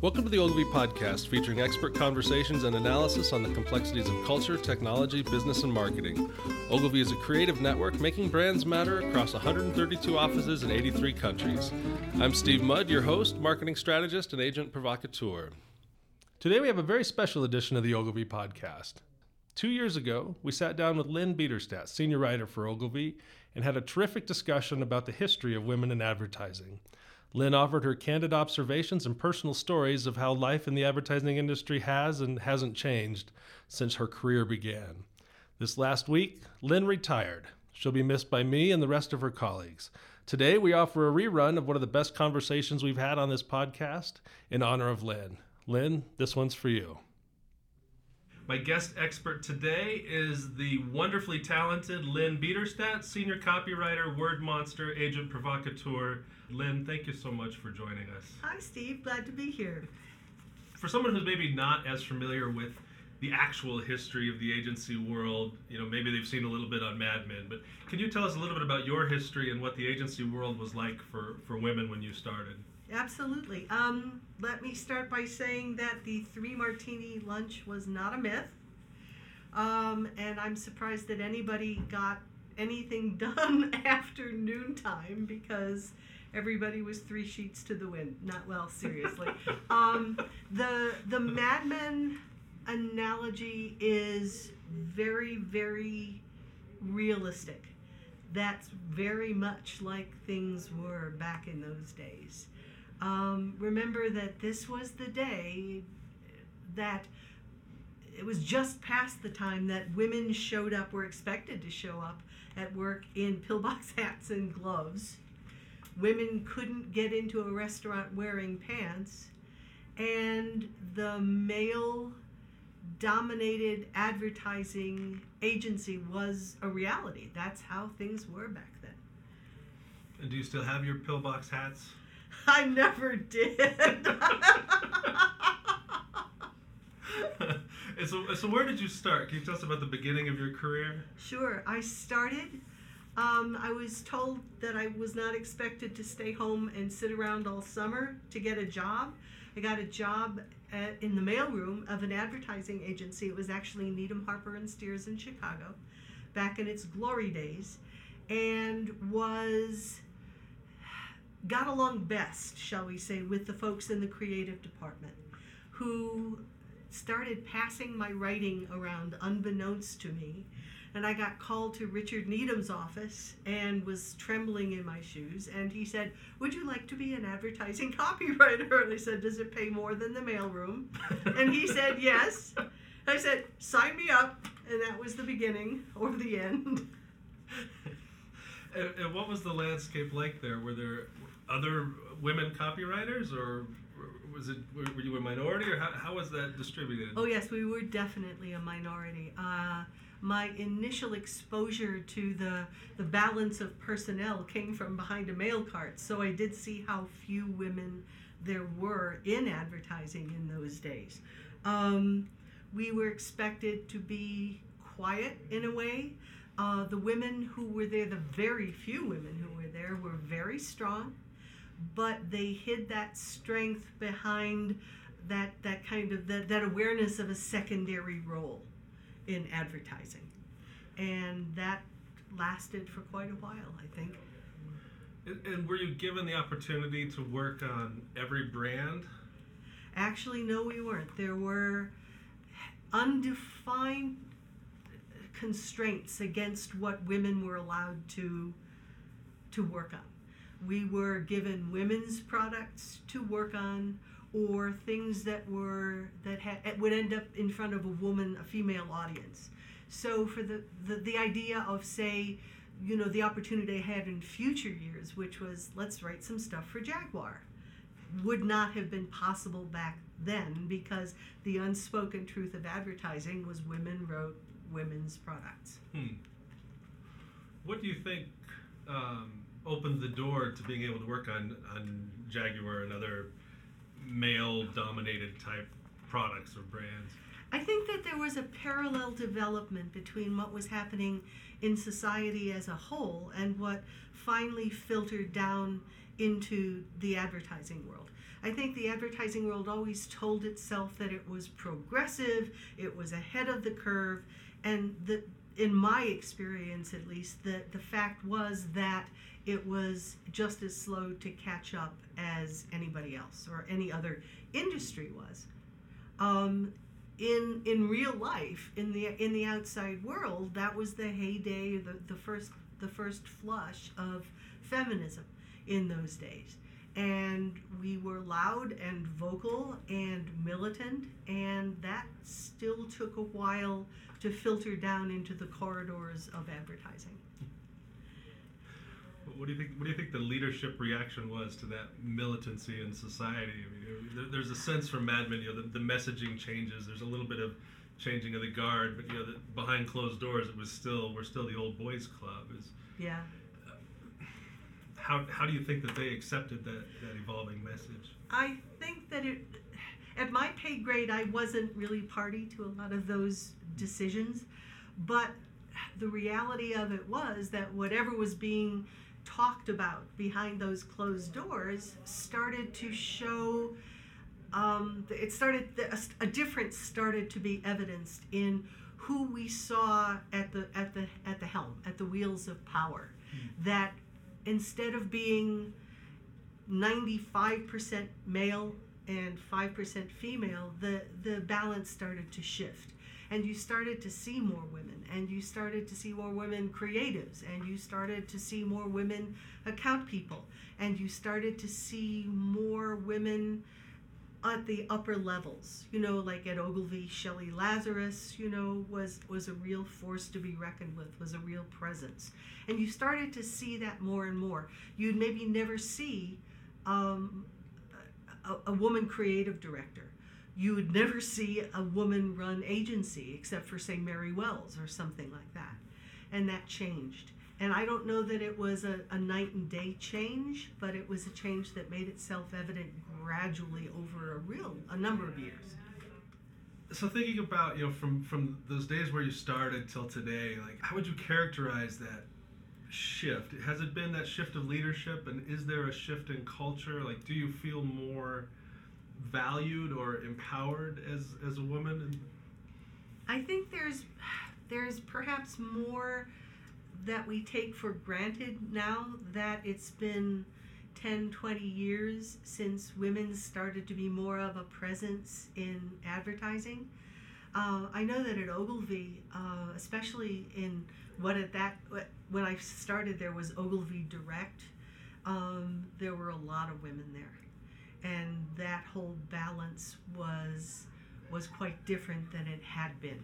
Welcome to the Ogilvy Podcast, featuring expert conversations and analysis on the complexities of culture, technology, business, and marketing. Ogilvy is a creative network making brands matter across 132 offices in 83 countries. I'm Steve Mudd, your host, marketing strategist, and agent provocateur. Today we have a very special edition of the Ogilvy Podcast. Two years ago, we sat down with Lynn Biederstadt, senior writer for Ogilvy, and had a terrific discussion about the history of women in advertising. Lynn offered her candid observations and personal stories of how life in the advertising industry has and hasn't changed since her career began. This last week, Lynn retired. She'll be missed by me and the rest of her colleagues. Today, we offer a rerun of one of the best conversations we've had on this podcast in honor of Lynn. Lynn, this one's for you. My guest expert today is the wonderfully talented Lynn Biederstadt, senior copywriter, word monster, agent provocateur. Lynn, thank you so much for joining us. Hi, Steve. Glad to be here. For someone who's maybe not as familiar with the actual history of the agency world, you know, maybe they've seen a little bit on Mad Men, but can you tell us a little bit about your history and what the agency world was like for, for women when you started? Absolutely. Um, let me start by saying that the three martini lunch was not a myth. Um, and I'm surprised that anybody got anything done after noontime because everybody was three sheets to the wind. Not well, seriously. um, the the Mad Men analogy is very very realistic. That's very much like things were back in those days. Um, remember that this was the day that it was just past the time that women showed up, were expected to show up at work in pillbox hats and gloves. Women couldn't get into a restaurant wearing pants. And the male dominated advertising agency was a reality. That's how things were back then. And do you still have your pillbox hats? I never did. so, so where did you start? Can you tell us about the beginning of your career? Sure. I started. Um, I was told that I was not expected to stay home and sit around all summer to get a job. I got a job at, in the mailroom of an advertising agency. It was actually Needham Harper and Steers in Chicago, back in its glory days, and was got along best, shall we say, with the folks in the creative department who started passing my writing around unbeknownst to me. And I got called to Richard Needham's office and was trembling in my shoes. And he said, Would you like to be an advertising copywriter? And I said, Does it pay more than the mailroom? and he said, Yes. I said, Sign me up. And that was the beginning or the end. and, and what was the landscape like there? Were there other women copywriters, or was it were you a minority, or how, how was that distributed? Oh yes, we were definitely a minority. Uh, my initial exposure to the the balance of personnel came from behind a mail cart, so I did see how few women there were in advertising in those days. Um, we were expected to be quiet in a way. Uh, the women who were there, the very few women who were there, were very strong but they hid that strength behind that that kind of that, that awareness of a secondary role in advertising. And that lasted for quite a while i think. And were you given the opportunity to work on every brand? Actually no we weren't. There were undefined constraints against what women were allowed to to work on we were given women's products to work on or things that were that had, would end up in front of a woman a female audience so for the, the the idea of say you know the opportunity i had in future years which was let's write some stuff for jaguar would not have been possible back then because the unspoken truth of advertising was women wrote women's products hmm. what do you think um, opened the door to being able to work on on Jaguar and other male dominated type products or brands? I think that there was a parallel development between what was happening in society as a whole and what finally filtered down into the advertising world. I think the advertising world always told itself that it was progressive, it was ahead of the curve, and the in my experience at least, the, the fact was that it was just as slow to catch up as anybody else or any other industry was. Um, in in real life, in the in the outside world, that was the heyday, the, the first the first flush of feminism in those days. And we were loud and vocal and militant, and that still took a while to filter down into the corridors of advertising. What do you think? What do you think the leadership reaction was to that militancy in society? I mean, there, there's a sense from Mad Men, you know, the, the, messaging changes. There's a little bit of changing of the guard, but you know, the, behind closed doors, it was still we're still the old boys club. Is yeah. How how do you think that they accepted that that evolving message? I think that it at my pay grade, I wasn't really party to a lot of those decisions, but the reality of it was that whatever was being talked about behind those closed doors started to show um, it started a, a difference started to be evidenced in who we saw at the at the at the helm at the wheels of power mm. that instead of being 95% male and 5% female the the balance started to shift. And you started to see more women and you started to see more women creatives and you started to see more women account people and you started to see more women at the upper levels you know like at ogilvy shelley lazarus you know was was a real force to be reckoned with was a real presence and you started to see that more and more you'd maybe never see um, a, a woman creative director you would never see a woman run agency except for say Mary Wells or something like that. And that changed. And I don't know that it was a, a night and day change, but it was a change that made itself evident gradually over a real a number of years. So thinking about, you know, from from those days where you started till today, like how would you characterize that shift? Has it been that shift of leadership and is there a shift in culture? Like do you feel more valued or empowered as as a woman? I think there's there's perhaps more that we take for granted now that it's been 10 20 years since women started to be more of a presence in advertising. Uh, i know that at ogilvy uh, especially in what at that when i started there was ogilvy direct. Um, there were a lot of women there. And that whole balance was was quite different than it had been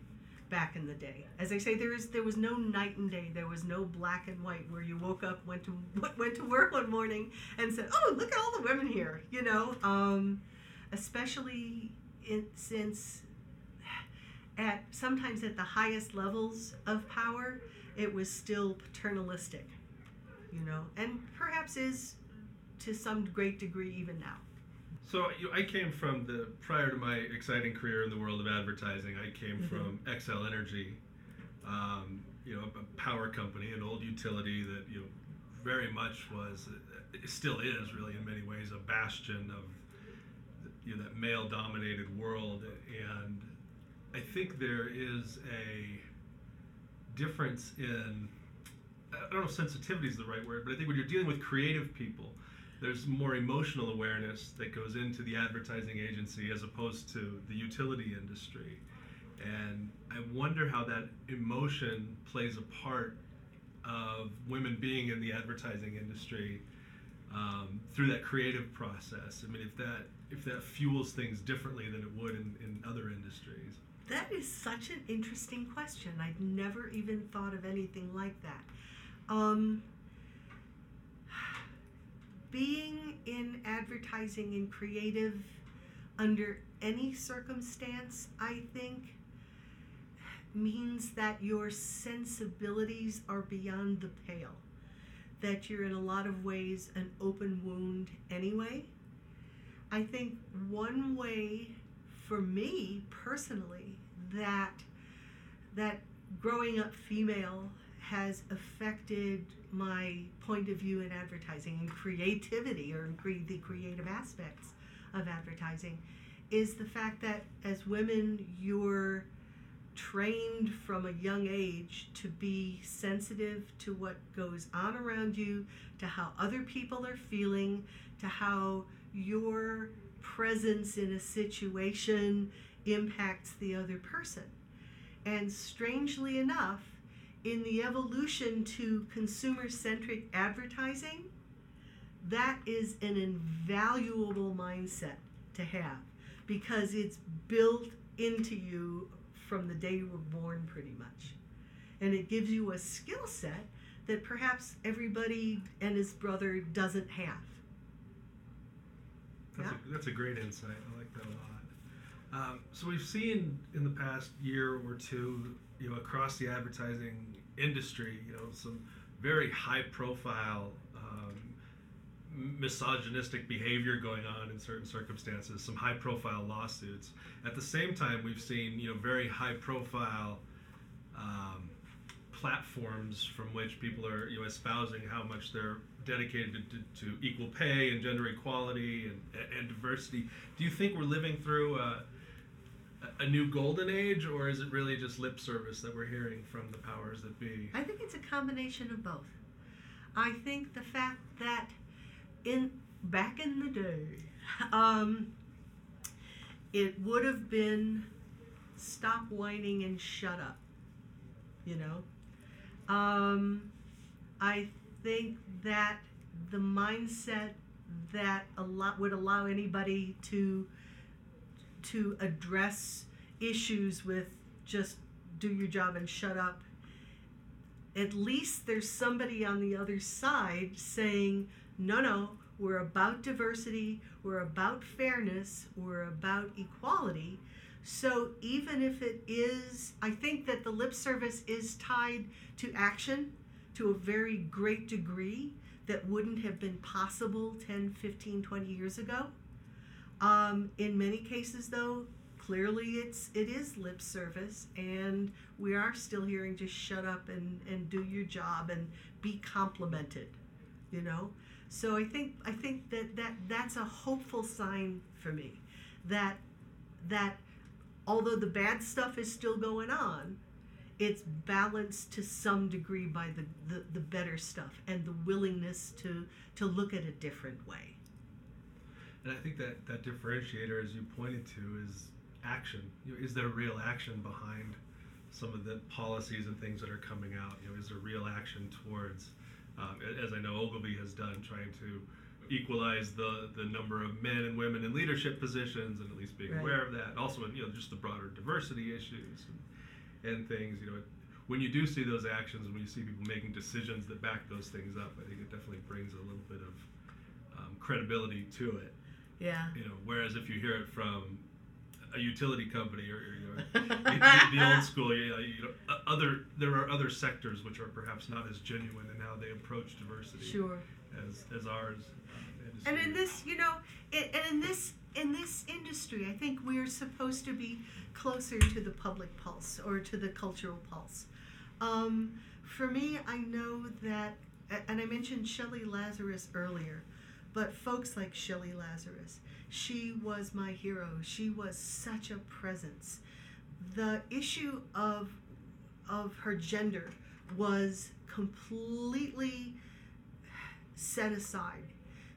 back in the day. As I say, there is there was no night and day. There was no black and white where you woke up, went to went to work one morning, and said, "Oh, look at all the women here." You know, um, especially in, since at sometimes at the highest levels of power, it was still paternalistic. You know, and perhaps is to some great degree even now. So you, I came from the prior to my exciting career in the world of advertising. I came mm-hmm. from Xcel Energy, um, you know, a power company, an old utility that you know very much was, it still is really in many ways a bastion of you know that male-dominated world. And I think there is a difference in I don't know if sensitivity is the right word, but I think when you're dealing with creative people there's more emotional awareness that goes into the advertising agency as opposed to the utility industry. And I wonder how that emotion plays a part of women being in the advertising industry um, through that creative process. I mean, if that if that fuels things differently than it would in, in other industries. That is such an interesting question. I'd never even thought of anything like that. Um, being in advertising and creative under any circumstance, I think, means that your sensibilities are beyond the pale. That you're in a lot of ways an open wound anyway. I think one way for me personally that that growing up female has affected my point of view in advertising and creativity or cre- the creative aspects of advertising is the fact that as women, you're trained from a young age to be sensitive to what goes on around you, to how other people are feeling, to how your presence in a situation impacts the other person. And strangely enough, in the evolution to consumer centric advertising, that is an invaluable mindset to have because it's built into you from the day you were born, pretty much. And it gives you a skill set that perhaps everybody and his brother doesn't have. That's, yeah? a, that's a great insight. I like that a lot. Um, so we've seen in the past year or two, you know, across the advertising industry, you know, some very high-profile um, misogynistic behavior going on in certain circumstances, some high-profile lawsuits. At the same time, we've seen, you know, very high-profile um, platforms from which people are, you know, espousing how much they're dedicated to, to equal pay and gender equality and, and diversity. Do you think we're living through a new golden age, or is it really just lip service that we're hearing from the powers that be? I think it's a combination of both. I think the fact that in back in the day, um, it would have been stop whining and shut up. You know, um, I think that the mindset that a lot would allow anybody to to address issues with just do your job and shut up at least there's somebody on the other side saying no no we're about diversity we're about fairness we're about equality so even if it is i think that the lip service is tied to action to a very great degree that wouldn't have been possible 10, 15, 20 years ago. Um, in many cases, though, clearly it's it is lip service, and we are still hearing just shut up and, and do your job and be complimented, you know. So I think I think that, that that's a hopeful sign for me, that that although the bad stuff is still going on, it's balanced to some degree by the, the, the better stuff and the willingness to, to look at a different way. And I think that that differentiator, as you pointed to, is action. You know, is there real action behind some of the policies and things that are coming out? You know, is there real action towards, um, as I know Ogilvy has done, trying to equalize the the number of men and women in leadership positions, and at least being right. aware of that. And also, you know, just the broader diversity issues. And, and things, you know, when you do see those actions, when you see people making decisions that back those things up, I think it definitely brings a little bit of um, credibility to it. Yeah. You know, whereas if you hear it from a utility company or, you know, the, the, old school, you know, you know, other there are other sectors which are perhaps not as genuine in how they approach diversity. Sure. As as ours. Uh, and in this, you know, it, and in this in this industry, I think we're supposed to be closer to the public pulse or to the cultural pulse. Um, for me, I know that, and I mentioned Shelley Lazarus earlier, but folks like Shelley Lazarus, she was my hero. She was such a presence. The issue of of her gender was completely set aside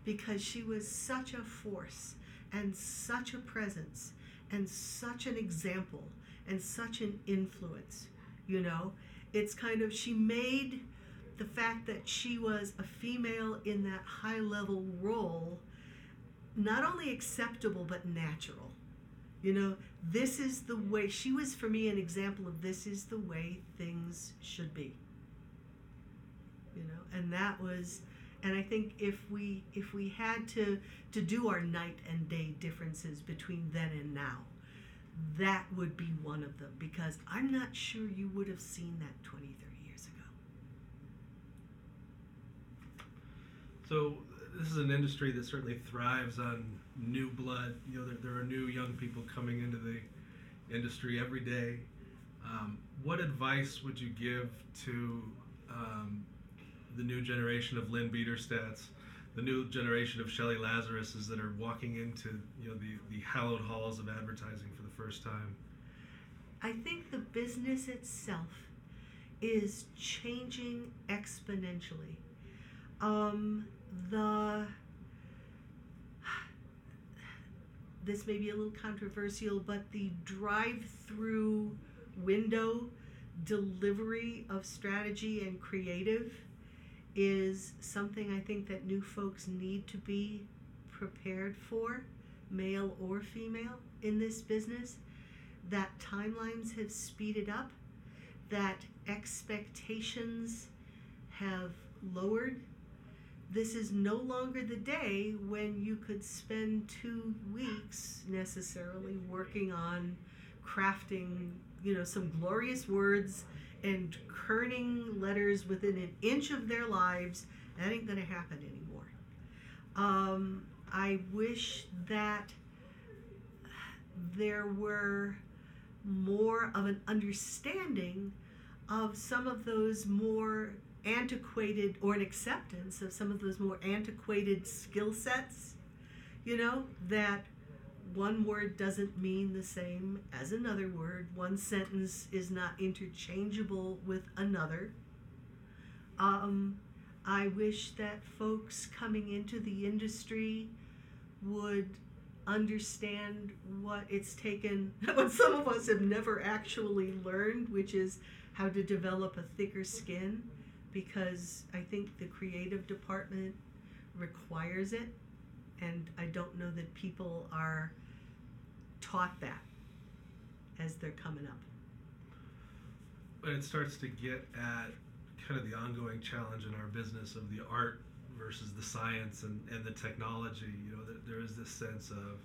because she was such a force and such a presence and such an example and such an influence you know it's kind of she made the fact that she was a female in that high level role not only acceptable but natural. You know this is the way she was for me an example of this is the way things should be. You know and that was and i think if we if we had to to do our night and day differences between then and now that would be one of them because i'm not sure you would have seen that 20 30 years ago so this is an industry that certainly thrives on new blood you know there, there are new young people coming into the industry every day um, what advice would you give to um, the new generation of Lynn Biederstadts the new generation of Shelley Lazaruses that are walking into you know the, the hallowed halls of advertising for the first time? I think the business itself is changing exponentially. Um, the this may be a little controversial, but the drive-through window delivery of strategy and creative is something I think that new folks need to be prepared for, male or female, in this business. That timelines have speeded up, that expectations have lowered. This is no longer the day when you could spend two weeks necessarily working on crafting, you know, some glorious words and kerning letters within an inch of their lives. That ain't gonna happen anymore. Um, I wish that there were more of an understanding of some of those more antiquated or an acceptance of some of those more antiquated skill sets you know that one word doesn't mean the same as another word. One sentence is not interchangeable with another. Um, i wish that folks coming into the industry would understand what it's taken what some of us have never actually learned which is how to develop a thicker skin because I think the creative department requires it, and I don't know that people are taught that as they're coming up. But it starts to get at kind of the ongoing challenge in our business of the art versus the science and, and the technology. You know, there, there is this sense of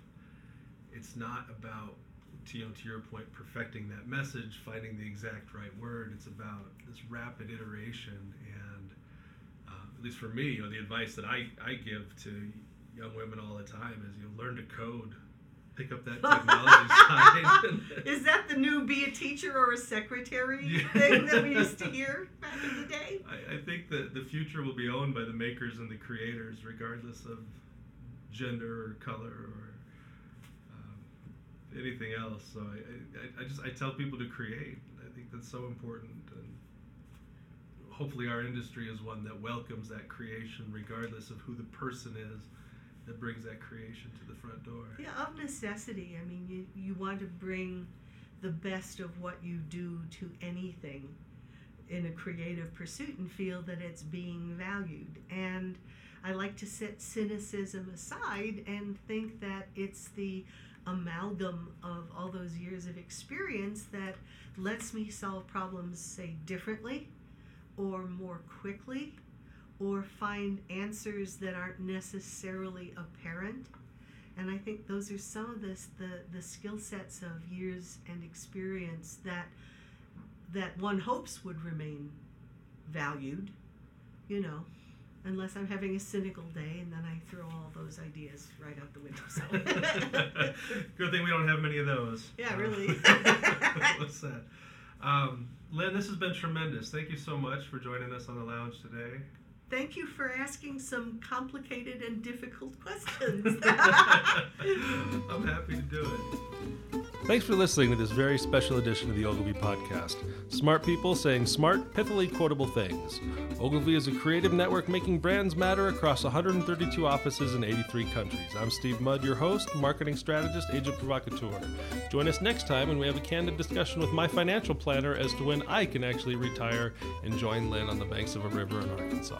it's not about to, you know, to your point, perfecting that message, finding the exact right word. It's about this rapid iteration, and uh, at least for me, you know, the advice that I, I give to young women all the time is you know, learn to code, pick up that technology side. is that the new be a teacher or a secretary yeah. thing that we used to hear back in the day? I, I think that the future will be owned by the makers and the creators, regardless of gender or color or anything else. So I, I, I just I tell people to create. I think that's so important, and hopefully our industry is one that welcomes that creation, regardless of who the person is that brings that creation to the front door. Yeah, of necessity. I mean, you you want to bring the best of what you do to anything in a creative pursuit and feel that it's being valued. And I like to set cynicism aside and think that it's the amalgam of all those years of experience that lets me solve problems, say, differently or more quickly or find answers that aren't necessarily apparent. And I think those are some of this the, the skill sets of years and experience that that one hopes would remain valued, you know unless I'm having a cynical day, and then I throw all those ideas right out the window. So. Good thing we don't have many of those. Yeah, really. What's that? Um, Lynn, this has been tremendous. Thank you so much for joining us on the lounge today. Thank you for asking some complicated and difficult questions. I'm happy to do it. Thanks for listening to this very special edition of the Ogilvy Podcast. Smart people saying smart, pithily quotable things. Ogilvy is a creative network making brands matter across 132 offices in 83 countries. I'm Steve Mudd, your host, marketing strategist, agent provocateur. Join us next time when we have a candid discussion with my financial planner as to when I can actually retire and join Lynn on the banks of a river in Arkansas.